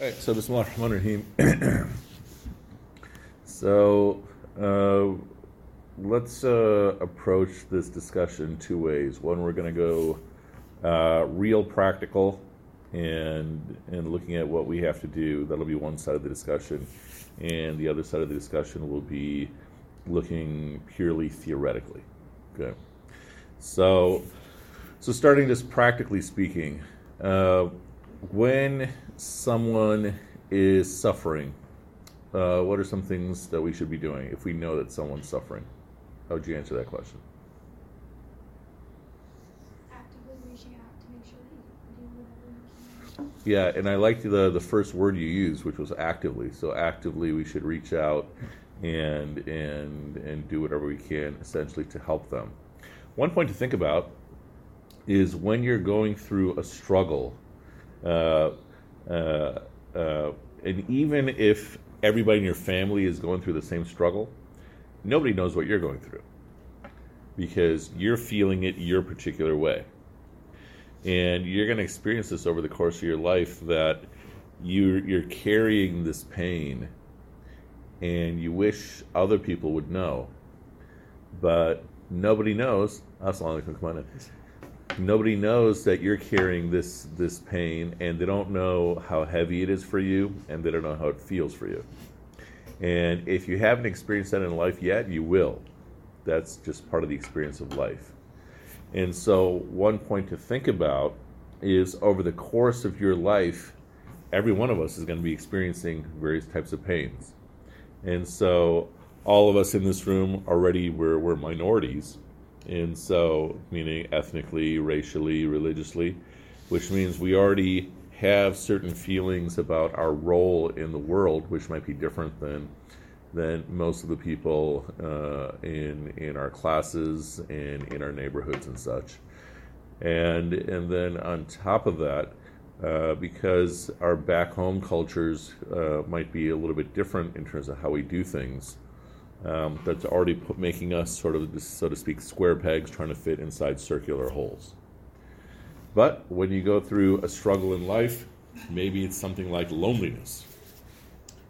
All right, so Bismillah ar-Rahman ar-Rahim. so uh, let's uh, approach this discussion two ways. One, we're going to go uh, real practical and and looking at what we have to do. That'll be one side of the discussion, and the other side of the discussion will be looking purely theoretically. Okay. So, so starting just practically speaking, uh, when someone is suffering, uh, what are some things that we should be doing if we know that someone's suffering? How would you answer that question? actively reaching out to make sure that you do whatever you can. Yeah, and I liked the the first word you used, which was actively. So actively, we should reach out and and and do whatever we can, essentially, to help them. One point to think about is when you're going through a struggle, Uh, uh, uh, and even if everybody in your family is going through the same struggle, nobody knows what you're going through because you're feeling it your particular way and you're going to experience this over the course of your life that you you're carrying this pain and you wish other people would know but nobody knows alaikum, come on. Nobody knows that you're carrying this this pain and they don't know how heavy it is for you and they don't know how it feels for you and if you haven't experienced that in life yet you will that's just part of the experience of life and so, one point to think about is over the course of your life, every one of us is going to be experiencing various types of pains. And so, all of us in this room already we're, we're minorities. And so, meaning ethnically, racially, religiously, which means we already have certain feelings about our role in the world, which might be different than than most of the people uh, in in our classes and in our neighborhoods and such. And and then on top of that, uh, because our back home cultures uh, might be a little bit different in terms of how we do things, um, that's already put, making us sort of, so to speak, square pegs trying to fit inside circular holes. But when you go through a struggle in life, maybe it's something like loneliness.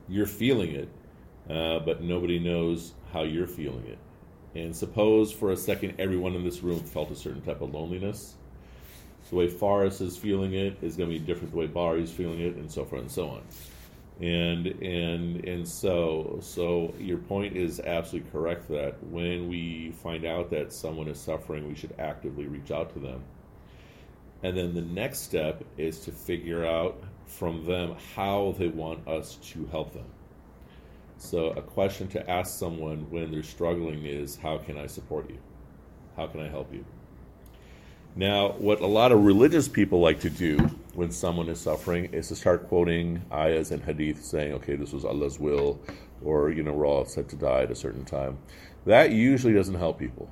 You're feeling it, uh, but nobody knows how you're feeling it. And suppose for a second everyone in this room felt a certain type of loneliness. The way Forrest is feeling it is going to be different the way Barry's feeling it, and so forth and so on. And and and so so your point is absolutely correct that when we find out that someone is suffering, we should actively reach out to them. And then the next step is to figure out from them how they want us to help them. So, a question to ask someone when they're struggling is How can I support you? How can I help you? Now, what a lot of religious people like to do when someone is suffering is to start quoting ayahs and hadith saying, okay, this was Allah's will, or, you know, we're all set to die at a certain time. That usually doesn't help people.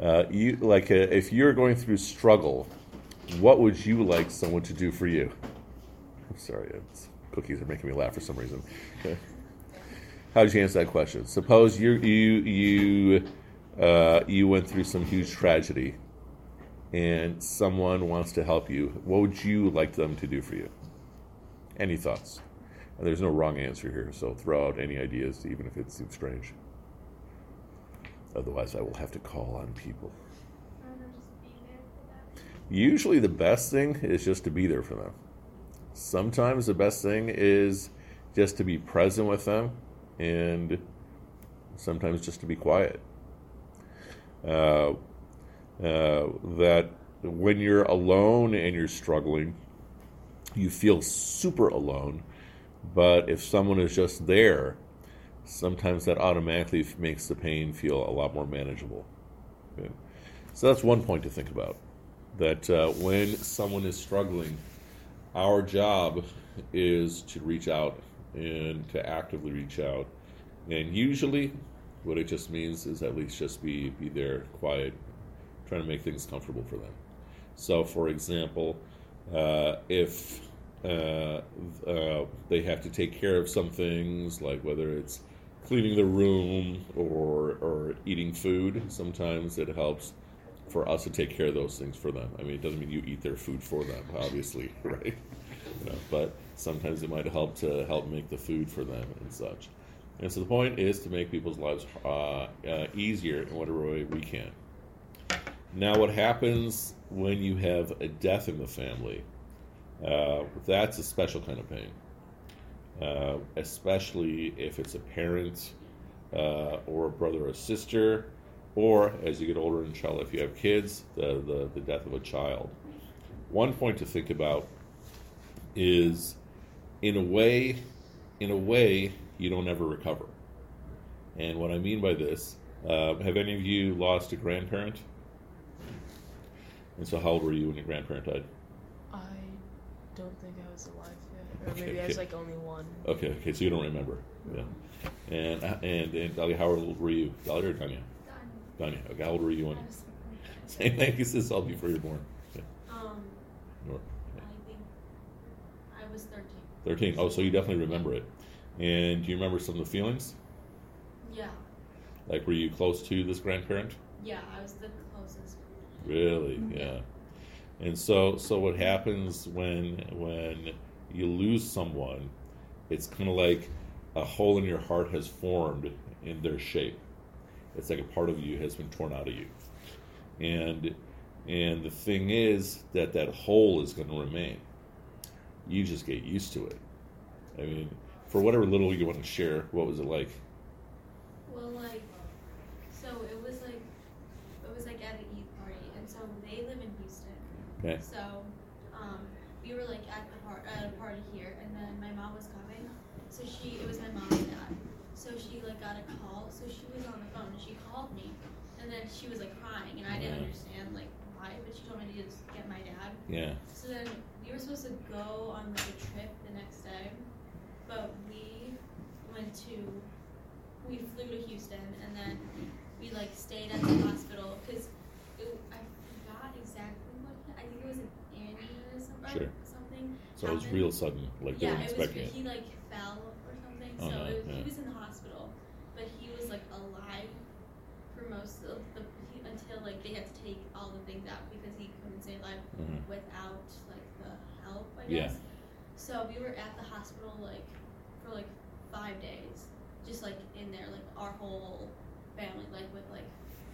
Uh, you like uh, if you're going through struggle, what would you like someone to do for you? I'm sorry, cookies are making me laugh for some reason. Okay. How did you answer that question? Suppose you you you uh, you went through some huge tragedy, and someone wants to help you. What would you like them to do for you? Any thoughts? And there's no wrong answer here, so throw out any ideas, even if it seems strange. Otherwise, I will have to call on people. Usually, the best thing is just to be there for them. Sometimes the best thing is just to be present with them, and sometimes just to be quiet. Uh, uh, that when you're alone and you're struggling, you feel super alone. But if someone is just there, sometimes that automatically makes the pain feel a lot more manageable. Okay? So that's one point to think about. That uh, when someone is struggling, our job is to reach out and to actively reach out. And usually, what it just means is at least just be be there, quiet, trying to make things comfortable for them. So, for example, uh, if uh, uh, they have to take care of some things, like whether it's cleaning the room or or eating food, sometimes it helps for us to take care of those things for them. I mean, it doesn't mean you eat their food for them, obviously, right? You know, but Sometimes it might help to help make the food for them and such. And so the point is to make people's lives uh, uh, easier in whatever way we can. Now, what happens when you have a death in the family? Uh, that's a special kind of pain, uh, especially if it's a parent uh, or a brother or sister, or as you get older, inshallah, if you have kids, the, the, the death of a child. One point to think about is, in a way, in a way, you don't ever recover. And what I mean by this, uh, have any of you lost a grandparent? And so, how old were you when your grandparent died? I don't think I was alive yet, or Okay, maybe I was like only one. Okay, okay, so you don't remember. Yeah. And uh, and and Dahlia, how old were you? Dahlia or Tanya? Done. Tanya. Okay, how old were you when? was Same thing. This is all before you were born. Yeah. Um, Nor- I think I was 13. Thirteen. Oh, so you definitely remember it. And do you remember some of the feelings? Yeah, Like, were you close to this grandparent? yeah, I was the closest. Really? Mm-hmm. Yeah. And so, so what happens when when you lose someone? It's kind of like a hole in your heart has formed in their shape. It's like a part of you has been torn out of you, and and the thing is that that hole is going to remain. You just get used to it. I mean, for whatever little you want to share, what was it like? Well, like, so it was like, it was like at an Eid party, and so they live in Houston. Okay. So, um, we were like at the par- at a party here, and then my mom was coming. So she, it was my mom and dad. So she like got a call. So she was on the phone, and she called me, and then she was like crying, and I didn't Yeah. understand like why, but she told me to just get my dad. Yeah. So then we were supposed to go on like a trip the next day, but we went to we flew to Houston and then we like stayed at the hospital because I forgot exactly what I think it was an aneurysm or Sure. something. So it was happened. Real sudden, like they yeah, was. He like fell or something. Oh, so no, it was, yeah. he was in the hospital, but he was like alive for most of the he, until like they had to take all the things out because he couldn't stay alive Mhm. without like the help, I guess. Yeah. So we were at the hospital like for like five days, just like in there, like our whole family, like with like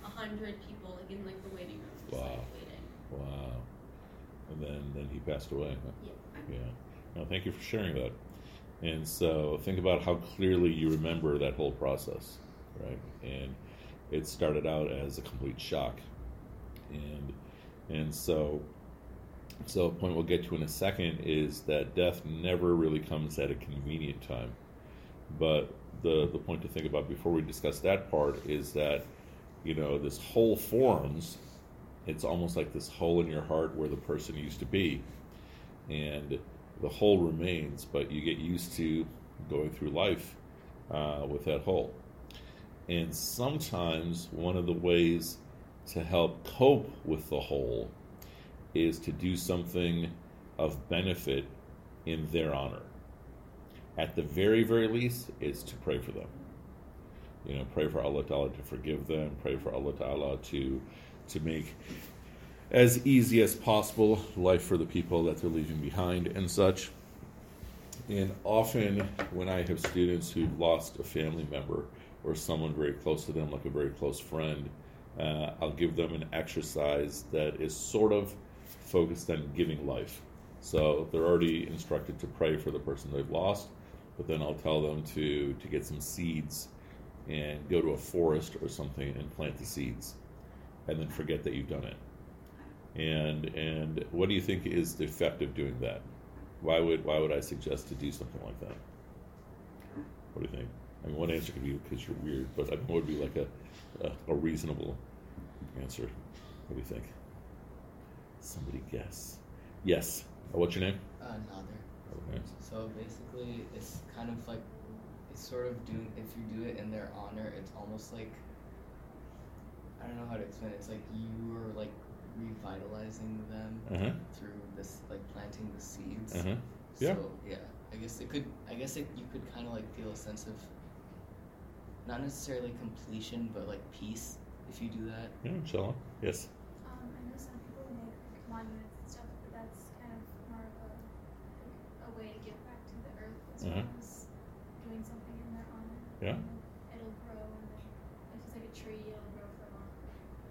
a hundred people, like in like the waiting room, just Wow. like waiting. Wow. And then then he passed away. Huh? Yeah. Yeah. Thank you for sharing that. And so think about how clearly you remember that whole process, right? And it started out as a complete shock. And and so so a point we'll get to in a second is that death never really comes at a convenient time. But the the point to think about before we discuss that part is that you know this hole forms it's almost like this hole in your heart where the person used to be and the hole remains but you get used to going through life uh, with that hole. And sometimes one of the ways to help cope with the hole is to do something of benefit in their honor. At the very very least is to pray for them. You know pray for allah ta'ala to forgive them pray for allah ta'ala to to make as easy as possible life for the people that they're leaving behind and such and often when i have students who've lost a family member or someone very close to them like a very close friend uh, i'll give them an exercise that is sort of focused on giving life so they're already instructed to pray for the person they've lost but then I'll tell them to to get some seeds and go to a forest or something and plant the seeds, and then forget that you've done it. And and what do you think is the effect of doing that? Why would why would I suggest to do something like that? What do you think? I mean, one answer could be because you're weird, but I mean, what would be like a, a a reasonable answer? What do you think? Somebody guess. Yes. Uh, What's your name? Another. Okay. So basically, it's kind of like it's sort of doing. If you do it in their honor, it's almost like I don't know how to explain it. It's like you are like revitalizing them huh. through this, like planting the seeds. Huh. Yeah. So yeah, I guess it could. I guess it, you could kind of like feel a sense of not necessarily completion, but like peace if you do that. Yeah, inshallah. Yes. Um, I know some people make monuments and stuff, but that's kind of more of a, a way to give back to the earth as Mhm. well as doing something in their honor. Yeah. And it'll grow and then if it's like a tree, it'll grow for a long.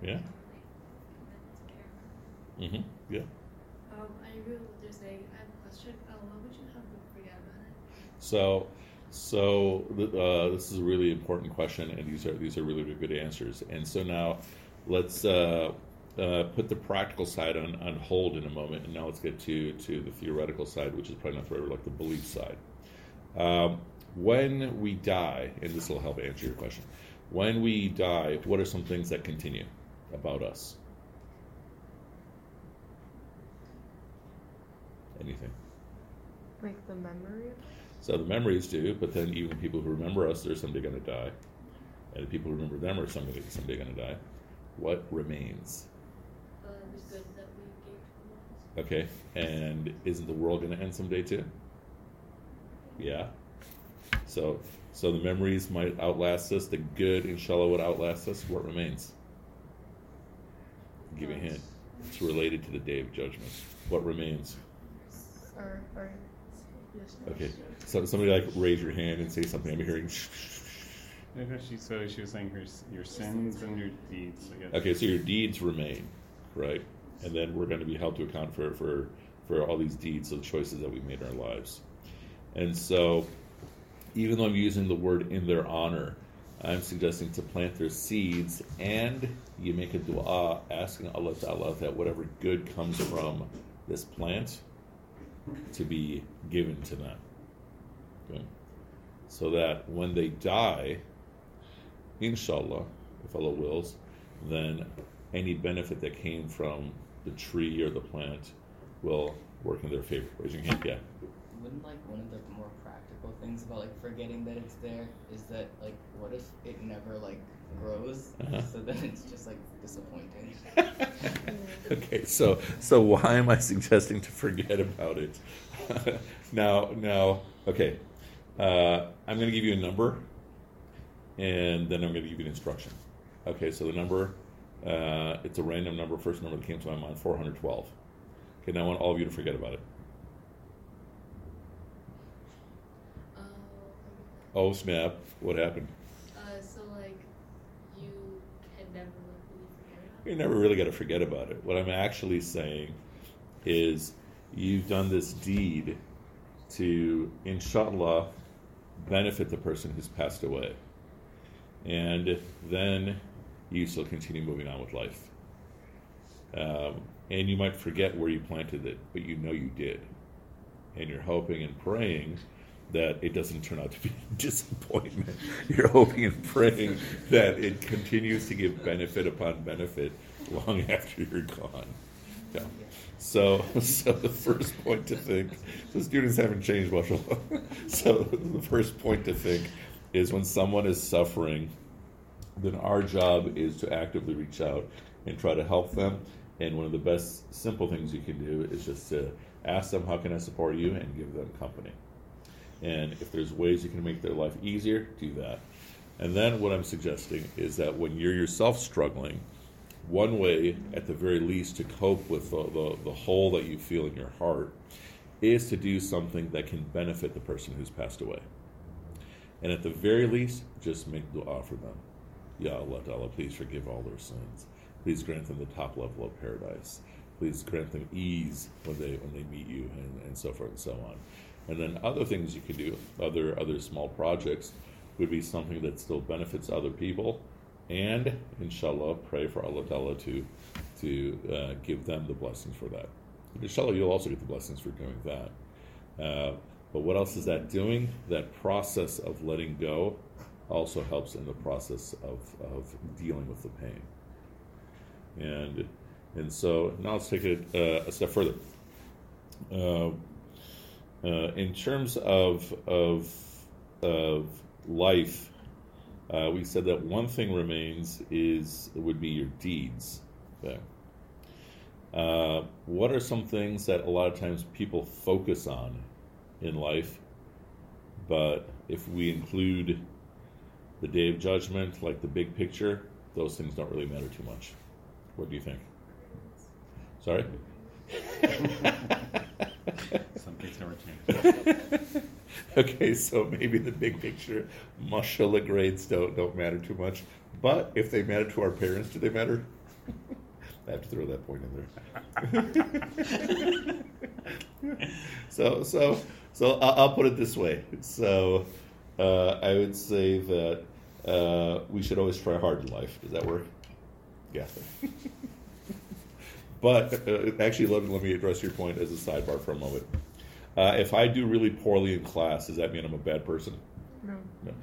Yeah. And, like, and then take care of it. Mm-hmm. Yeah. Um, I agree with what they're saying. I have a question. Uh, what would you have them forget about it? So, so uh, this is a really important question, and these are these are really, really good answers. And so now, let's uh, uh, put the practical side on, on hold in a moment, and now let's get to to the theoretical side, which is probably not forever, like the belief side. Um, when we die, and this will help answer your question. When we die, what are some things that continue about us? Anything? Like the memory of So the memories do, but then even people who remember us, they're someday going to die, and the people who remember them are someday someday going to die. What remains? Uh, the good that we gave to the world. Okay, and isn't the world going to end someday too? Yeah. So, so the memories might outlast us. The good, inshallah, would outlast us. What remains? I'll give you a hint. It's related to the day of judgment. What remains? or or yes. Okay. So somebody like raise your hand and say something. I'm hearing. Okay, she, so she was saying her, your sins and your deeds. Okay, so your deeds remain, right? And then we're going to be held to account for for for all these deeds, so the choices that we made in our lives. And so, even though I'm using the word in their honor, I'm suggesting to plant their seeds, and you make a du'a asking Allah Ta'ala that whatever good comes from this plant to be given to them. Okay? So that when they die, inshallah, if Allah wills, then any benefit that came from the tree or the plant will work in their favor. Raise your hand, yeah. Wouldn't like one of the more practical things about like forgetting that it's there is that like what if it never like grows? Uh-huh. So then it's just like disappointing. okay, so so why am I suggesting to forget about it? now, now, okay, uh, I'm going to give you a number, and then I'm going to give you an instruction. Okay, so the number, uh, it's a random number. First number that came to my mind, 412. Okay, now I want all of you to forget about it. Oh snap! What happened? uh, so like you can never like really forget about You never really got to forget about it. What I'm actually saying is you've done this deed to, inshallah, benefit the person who's passed away. And then you still continue moving on with life. Um, and you might forget where you planted it, but you know you did. And you're hoping and praying that it doesn't turn out to be a disappointment. You're hoping and praying that it continues to give benefit upon benefit long after you're gone. Yeah. So, so the first point to think, so students haven't changed much. so the first point to think is when someone is suffering, then our job is to actively reach out and try to help them. And one of the best simple things you can do is just to ask them, "How can I support you?" and give them company. And if there's ways you can make their life easier, do that. And then what I'm suggesting is that when you're yourself struggling, one way, at the very least, to cope with the, the, the hole that you feel in your heart is to do something that can benefit the person who's passed away. And at the very least, just make dua for them. Ya Allah, Allah, please forgive all their sins. Please grant them the top level of paradise. Please grant them ease when they when they meet you, and, and so forth and so on. And then other things you could do, other other small projects, would be something that still benefits other people, and inshallah, pray for Allah Ta'ala to to uh, give them the blessings for that. And inshallah, you'll also get the blessings for doing that. Uh, but what else is that doing? That process of letting go also helps in the process of, of dealing with the pain. And and so now let's take it uh, a step further. Uh, in terms of of of life, uh, we said that one thing remains is would be your deeds. Okay. Uh, what are some things that a lot of times people focus on in life, but if we include the day of judgment, like the big picture, those things don't really matter too much. What do you think? Sorry? Some things never change. Okay, so maybe the big picture, mashallah grades don't don't matter too much. But if they matter to our parents, do they matter? I have to throw that point in there. so so so I'll, I'll put it this way. So uh, I would say that uh, we should always try hard in life. Does that work? Yeah. but uh, actually, let, let me address your point as a sidebar for a moment. Uh, if I do really poorly in class, does that mean I'm a bad person? No. No.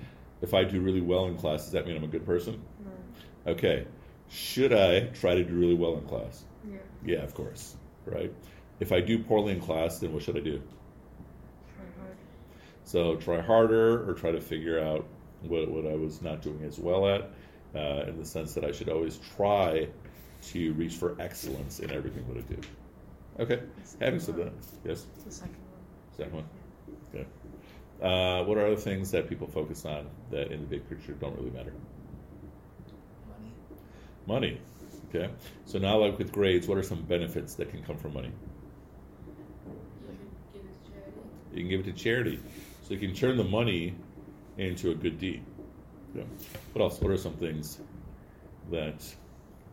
If I do really well in class, does that mean I'm a good person? No. Okay. Should I try to do really well in class? Yeah. Yeah, of course. Right? If I do poorly in class, then what should I do? Try hard. So try harder or try to figure out what, what I was not doing as well at, uh, in the sense that I should always try to reach for excellence in everything that I do. Okay. Having said that, yes, Second one. Okay. Uh, what are other things that people focus on that in the big picture don't really matter? Money. Money. Okay. So now, like with grades, what are some benefits that can come from money? You could give it to charity. You can give it to charity, so you can turn the money into a good deed. Yeah. What else? What are some things that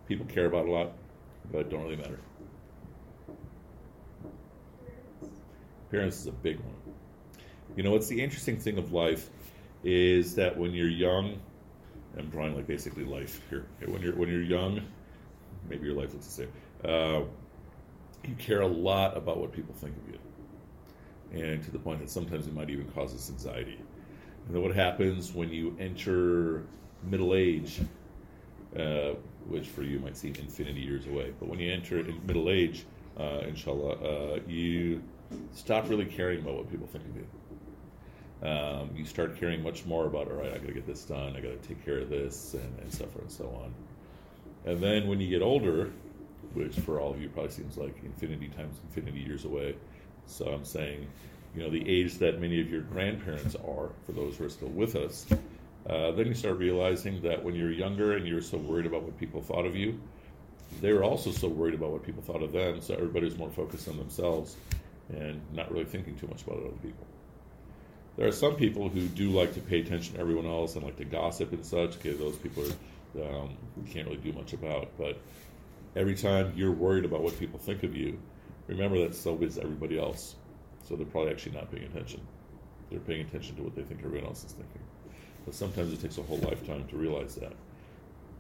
people care about a lot, but don't really matter? Appearance is a big one. You know, what's the interesting thing of life is that when you're young, I'm drawing like basically life here. When you're when you're young, maybe your life looks the same. Uh, you care a lot about what people think of you and to the point that sometimes it might even cause us anxiety. And then what happens when you enter middle age, uh, which for you might seem infinity years away, but when you enter middle age, uh, inshallah, uh, you stop really caring about what people think of you. Um, you start caring much more about, all right, I got to get this done, I got to take care of this, and, and forth and so on. And then when you get older, which for all of you probably seems like infinity times infinity years away, so I'm saying, you know, the age that many of your grandparents are, for those who are still with us, uh, then you start realizing that when you're younger and you're so worried about what people thought of you, they were also so worried about what people thought of them, so everybody's more focused on themselves and not really thinking too much about other people. There are some people who do like to pay attention to everyone else and like to gossip and such. Okay, those people are, um, can't really do much about. But every time you're worried about what people think of you, remember that so is everybody else. So they're probably actually not paying attention. They're paying attention to what they think everyone else is thinking. But sometimes it takes a whole lifetime to realize that.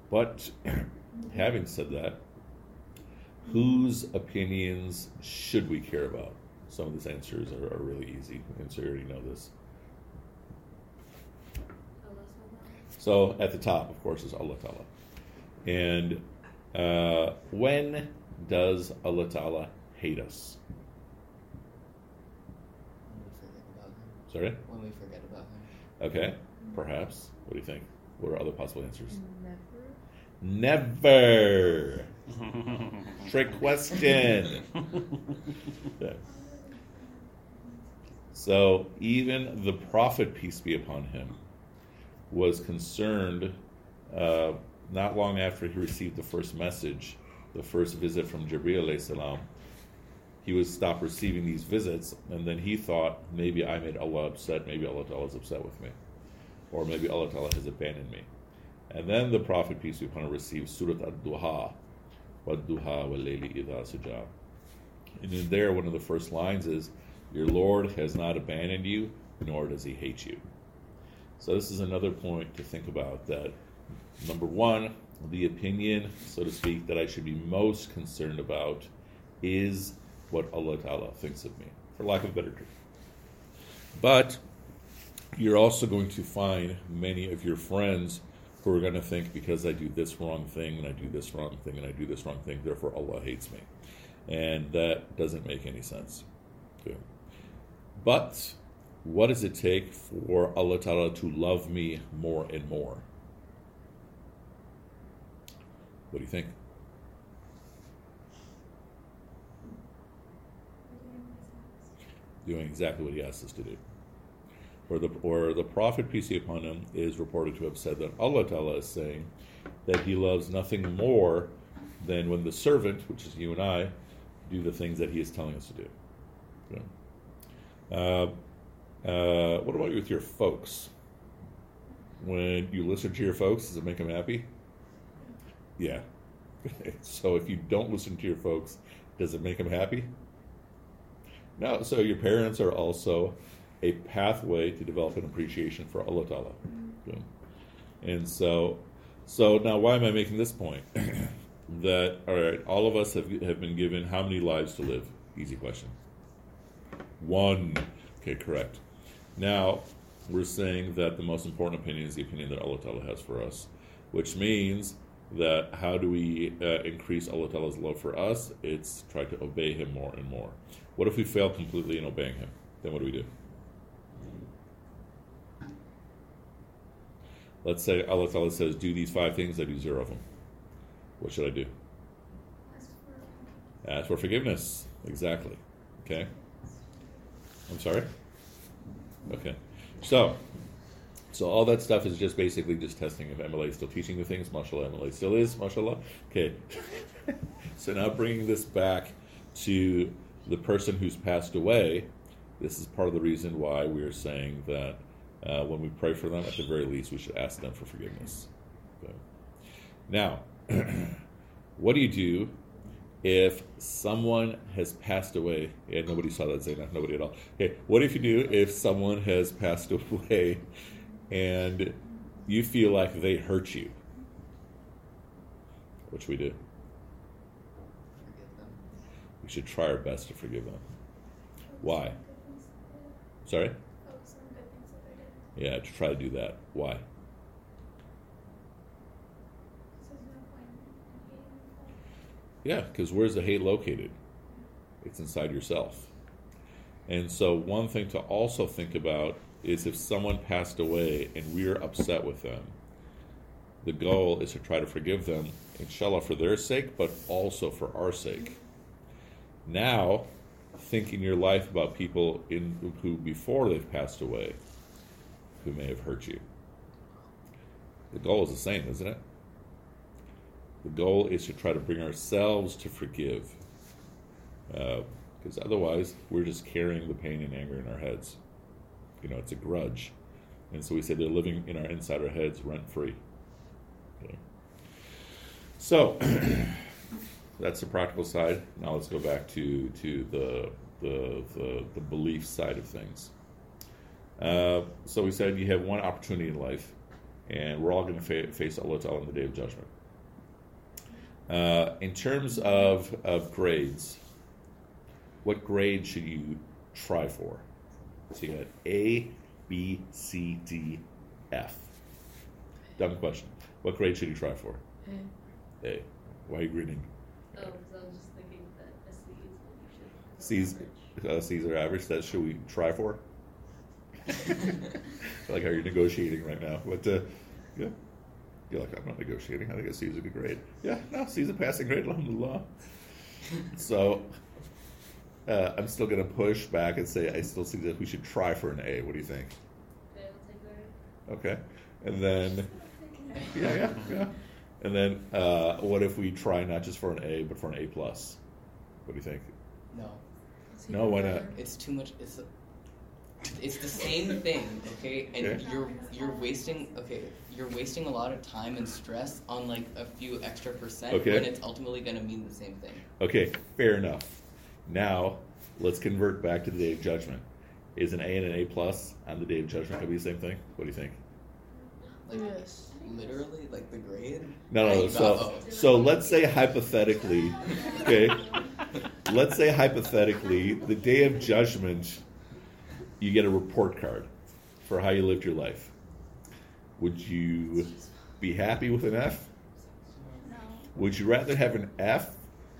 But having said that, whose opinions should we care about? Some of these answers are, are really easy, and so you already know this. So at the top, of course, is Allah Ta'ala. And uh, when does Allah Ta'ala hate us? When we forget about him. Sorry? When we forget about him. Okay, perhaps. What do you think? What are other possible answers? Never. Never. Trick question. Yeah. So even the prophet, peace be upon him, was concerned uh, not long after he received the first message, the first visit from Jibreel. He would stop receiving these visits, and then he thought maybe I made Allah upset, maybe Allah Ta'ala is upset with me, or maybe Allah Ta'ala has abandoned me. And then the Prophet, peace be upon him, received Surat Ad-Duha, Wad-Duha wal-Layli idha suja. And in there, one of the first lines is, Your Lord has not abandoned you, nor does he hate you. So this is another point to think about that number one, the opinion, so to speak, that I should be most concerned about is what Allah Ta'ala thinks of me, for lack of a better term. But you're also going to find many of your friends who are going to think because I do this wrong thing and I do this wrong thing and I do this wrong thing, therefore Allah hates me. And that doesn't make any sense. But what does it take for Allah Ta'ala to love me more and more? What do you think? Doing exactly what he asked us to do. Or the, or the Prophet, peace be upon him, is reported to have said that Allah Ta'ala is saying that he loves nothing more than when the servant, which is you and I, do the things that he is telling us to do. Okay. Uh, Uh, what about you with your folks? When you listen to your folks, does it make them happy? Yeah. so if you don't listen to your folks, does it make them happy? No. So your parents are also a pathway to develop an appreciation for Allah Ta'ala. And so, so now why am I making this point? that all right, all of us have have been given how many lives to live? Easy question. One. Okay, correct. Now we're saying that the most important opinion is the opinion that Allah Ta'ala has for us, which means that how do we uh, increase Allah Ta'ala's love for us? It's try to obey Him more and more. What if we fail completely in obeying Him? Then what do we do? Let's say Allah Ta'ala says, do these five things, I do zero of them. What should I do? Ask for Ask for forgiveness. Exactly. Okay. I'm sorry? Okay. So, so all that stuff is just basically just testing if MLA is still teaching the things. Mashallah, MLA still is. Mashallah. Okay. so now bringing this back to the person who's passed away, this is part of the reason why we are saying that uh, when we pray for them, at the very least, we should ask them for forgiveness. Okay. Now, what do you do if someone has passed away? Yeah, nobody saw that, Zaina. Nobody at all. Okay, what if you do if someone has passed away and you feel like they hurt you? What should we do? Forgive them. We should try our best to forgive them. Why? good things that Sorry? they did. On good things that they did. Yeah, to try to do that. Why? Because there's no point in hating them. Yeah, because where's the hate located? It's inside yourself. And so, one thing to also think about is if someone passed away and we're upset with them, the goal is to try to forgive them, inshallah, for their sake, but also for our sake. Now, think in your life about people in who before they've passed away, who may have hurt you. The goal is the same, isn't it? The goal is to try to bring ourselves to forgive. Because otherwise, we're just carrying the pain and anger in our heads. You know, it's a grudge. And so we say they're living in our inside our heads rent free. Okay. So, that's the practical side. Now let's go back to, to the, the, the, the belief side of things. Uh, so we said you have one opportunity in life, and we're all going to fa- face Allah Ta'ala on the day of judgment. Uh, in terms of, of grades, what grade should you try for? So you got A, B, C, D, F. Dumb question. What grade should you try for? A. Why are you grinning? Oh, because I was just thinking that a C is what you should. C's, uh, C's are average. That should we try for? I like how you're negotiating right now. But uh, yeah, you're like I'm not negotiating. I think a C is a good grade. Yeah, no, C is a passing grade. Alhamdulillah. so uh, I'm still going to push back and say I still think that we should try for an A. What do you think? Okay, I'll take that. Okay, and then yeah, yeah, yeah. And then uh, what if we try not just for an A but for an A plus? What do you think? No. No, why not? It's too much. It's it's the same thing, okay? And Okay. you're you're wasting okay. You're wasting a lot of time and stress on like a few extra percent Okay. when it's ultimately going to mean the same thing. Okay, fair enough. Now let's convert back to the day of judgment. Is an A and an A plus on the day of judgment going to be the same thing? What do you think? Like Yes. literally, like the grade. No, no. I- So, oh. so let's say hypothetically, okay. Let's say hypothetically, the day of judgment, you get a report card for how you lived your life. Would you be happy with an F? No. Would you rather have an F,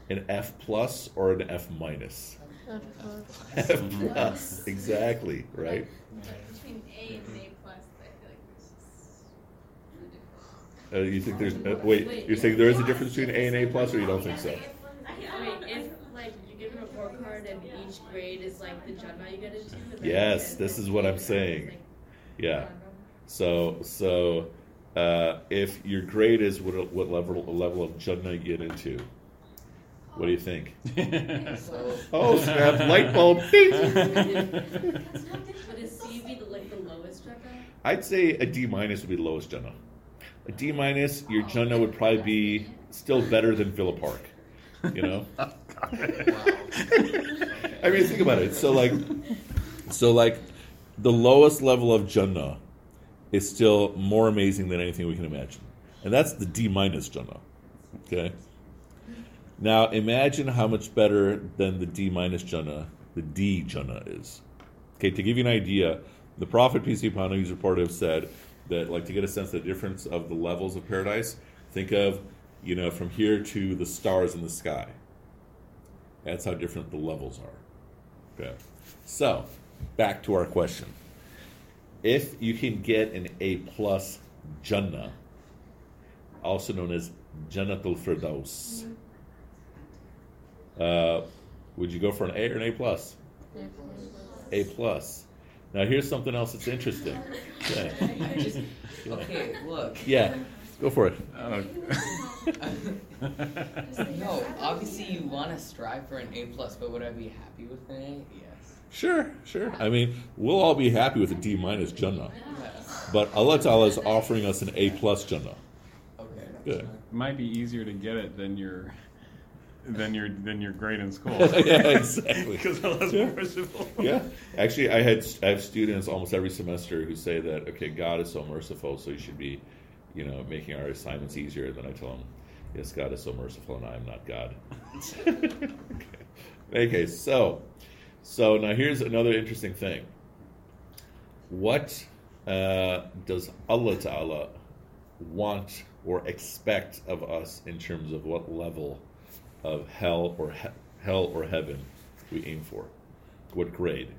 an F plus, or an F minus? F plus, F plus. exactly, right? Between A and A plus, I feel like it's just ridiculous. Uh, you think there's uh, wait? You're saying there is a difference between A and A plus, or you don't think so? Wait, if like you get card and each grade is like the Jannah you get into. Yes, this is what I'm saying. like Yeah. So so uh, if your grade is what what level level of Jannah you get into, What do you think? Oh, snap! Light bulb. Ding. Would a C be the, like the lowest Jannah? I'd say a D minus would be the lowest Jannah. A D minus, your Jannah would probably be still better than Villa Park. You know. I mean, think about it. So like, so like, the lowest level of Jannah is still more amazing than anything we can imagine, and that's the D minus Jannah. Okay. Now imagine how much better than the D minus Jannah the D Jannah is. Okay, to give you an idea, the Prophet peace be upon him, he's reported have said that like to get a sense of the difference of the levels of paradise. Think of you know from here to the stars in the sky. That's how different the levels are. Okay. So, back to our question. If you can get an A plus Jannah, also known as Jannatul Firdaus, uh, would you go for an A or an A plus? A plus. Now here's something else that's interesting. Yeah. I just Yeah. okay. Look. Yeah. Go for it. Oh. No, obviously you want to strive for an A plus, but would I be happy with an A? Yes. Sure, sure. I mean, we'll all be happy with a D minus Jannah, Yes. but Allah Ta'ala is offering us an A plus Jannah. Okay. Good. Might be easier to get it than your than your than your grade in school. yeah, exactly. Because Allah's Yeah. merciful. Yeah, actually, I had I have students almost every semester who say that okay, God is so merciful, so you should be, you know, making our assignments easier. And then I tell them, yes, God is so merciful, and I am not God. okay. okay, so so now here's another interesting thing. What uh, does Allah Ta'ala want or expect of us in terms of what level of hell or he- hell or heaven we aim for? What grade?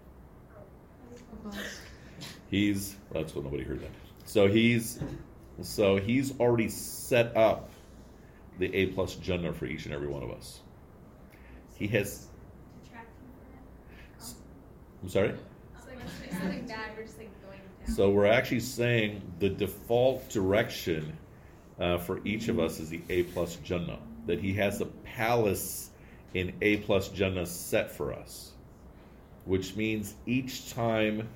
He's well, that's what nobody heard that. So he's so he's already set up the A plus Jannah for each and every one of us. He has. I'm sorry. So like, if it's something bad, we're just like going down. So we're actually saying the default direction uh, for each of us is the A plus Jannah. That he has a palace in A plus Jannah set for us, which means each time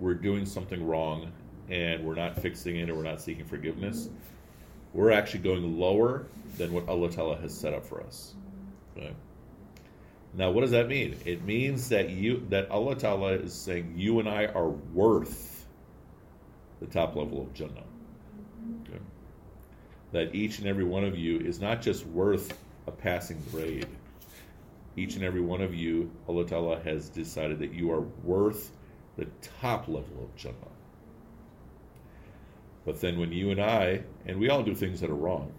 we're doing something wrong and we're not fixing it or we're not seeking forgiveness, we're actually going lower than what Allah Ta'ala has set up for us. Okay? Now, what does that mean? It means that you that Allah Ta'ala is saying you and I are worth the top level of Jannah. That each and every one of you is not just worth a passing grade. Each and every one of you, Allah Ta'ala has decided that you are worth the top level of Jannah. But then when you and I, and we all do things that are wrong,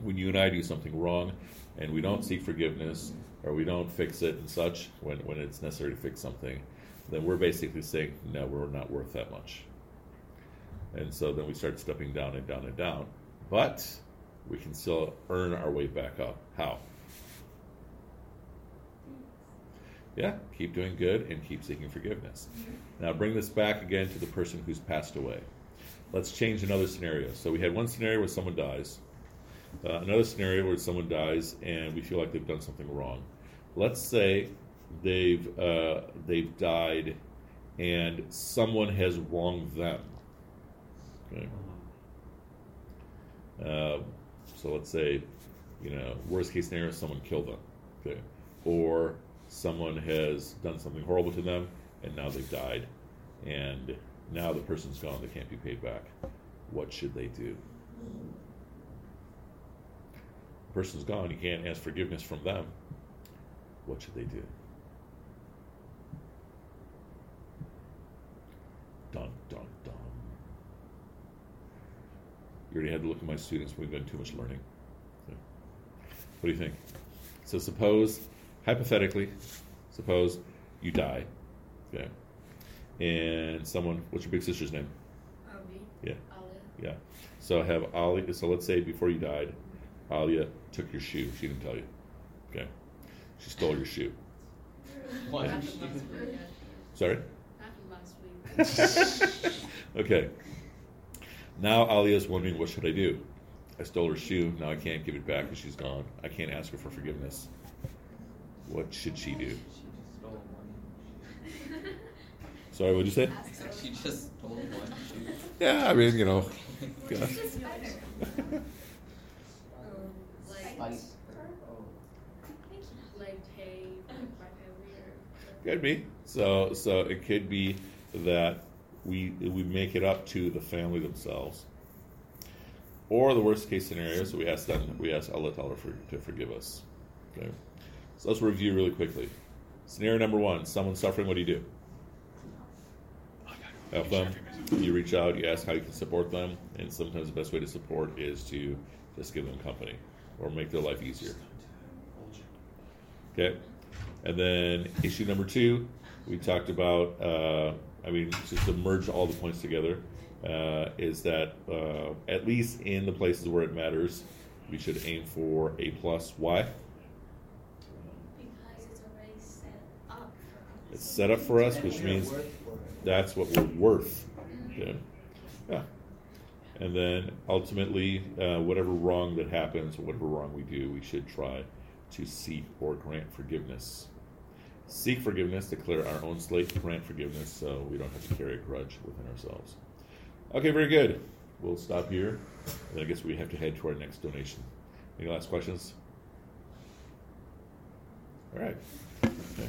when you and I do something wrong and we don't seek forgiveness or we don't fix it and such when, when it's necessary to fix something, then we're basically saying, no, we're not worth that much. And so then we start stepping down and down and down. But we can still earn our way back up. How? Yeah, keep doing good and keep seeking forgiveness. Mm-hmm. Now bring this back again to the person who's passed away. Let's change another scenario. So we had one scenario where someone dies, uh, another scenario where someone dies and we feel like they've done something wrong. Let's say they've uh, they've died and someone has wronged them. Okay. Uh, so let's say, you know, worst case scenario, someone killed them. Okay. Or someone has done something horrible to them and now they've died and now the person's gone, they can't be paid back. What should they do? The person's gone, you can't ask forgiveness from them. What should they do? Dun dun dun. You already had to look at my students. We've done too much learning. So, what do you think? So suppose, hypothetically, suppose you die, okay, and someone. What's your big sister's name? Army. Yeah. Alia. Yeah. So have Ali. So let's say before you died, Alia took your shoe. She didn't tell you. Okay. She stole your shoe. What? Happened last week. yeah. Sorry. Happened last week. okay. Now Alia's wondering, what should I do? I stole her shoe. Now I can't give it back because she's gone. I can't ask her for forgiveness. what should she do? She just stole one. Sorry, what'd you say? She just stole one shoe. Yeah, I mean, you know. It's just better. Like, Spike. Like hay, like my family or. Could be. So so it could be that we we make it up to the family themselves. Or the worst case scenario, so we ask them, we ask Allah Ta'ala for, to forgive us. Okay. So let's review really quickly. Scenario number one, someone's suffering, what do you do? Help them. You reach out, you ask how you can support them, and sometimes the best way to support is to just give them company or make their life easier. Okay. And then issue number two, we talked about, uh, I mean, just to merge all the points together, uh, is that uh, at least in the places where it matters, we should aim for A plus. Why? Because it's already set up for us. It's set up for us, which means that's what we're worth. Yeah. And then ultimately, uh, whatever wrong that happens, whatever wrong we do, we should try to seek or grant forgiveness. Seek forgiveness, declare our own slate, grant forgiveness, so we don't have to carry a grudge within ourselves. Okay, very good. We'll stop here. And I guess we have to head to our next donation. Any last questions? All right. Okay.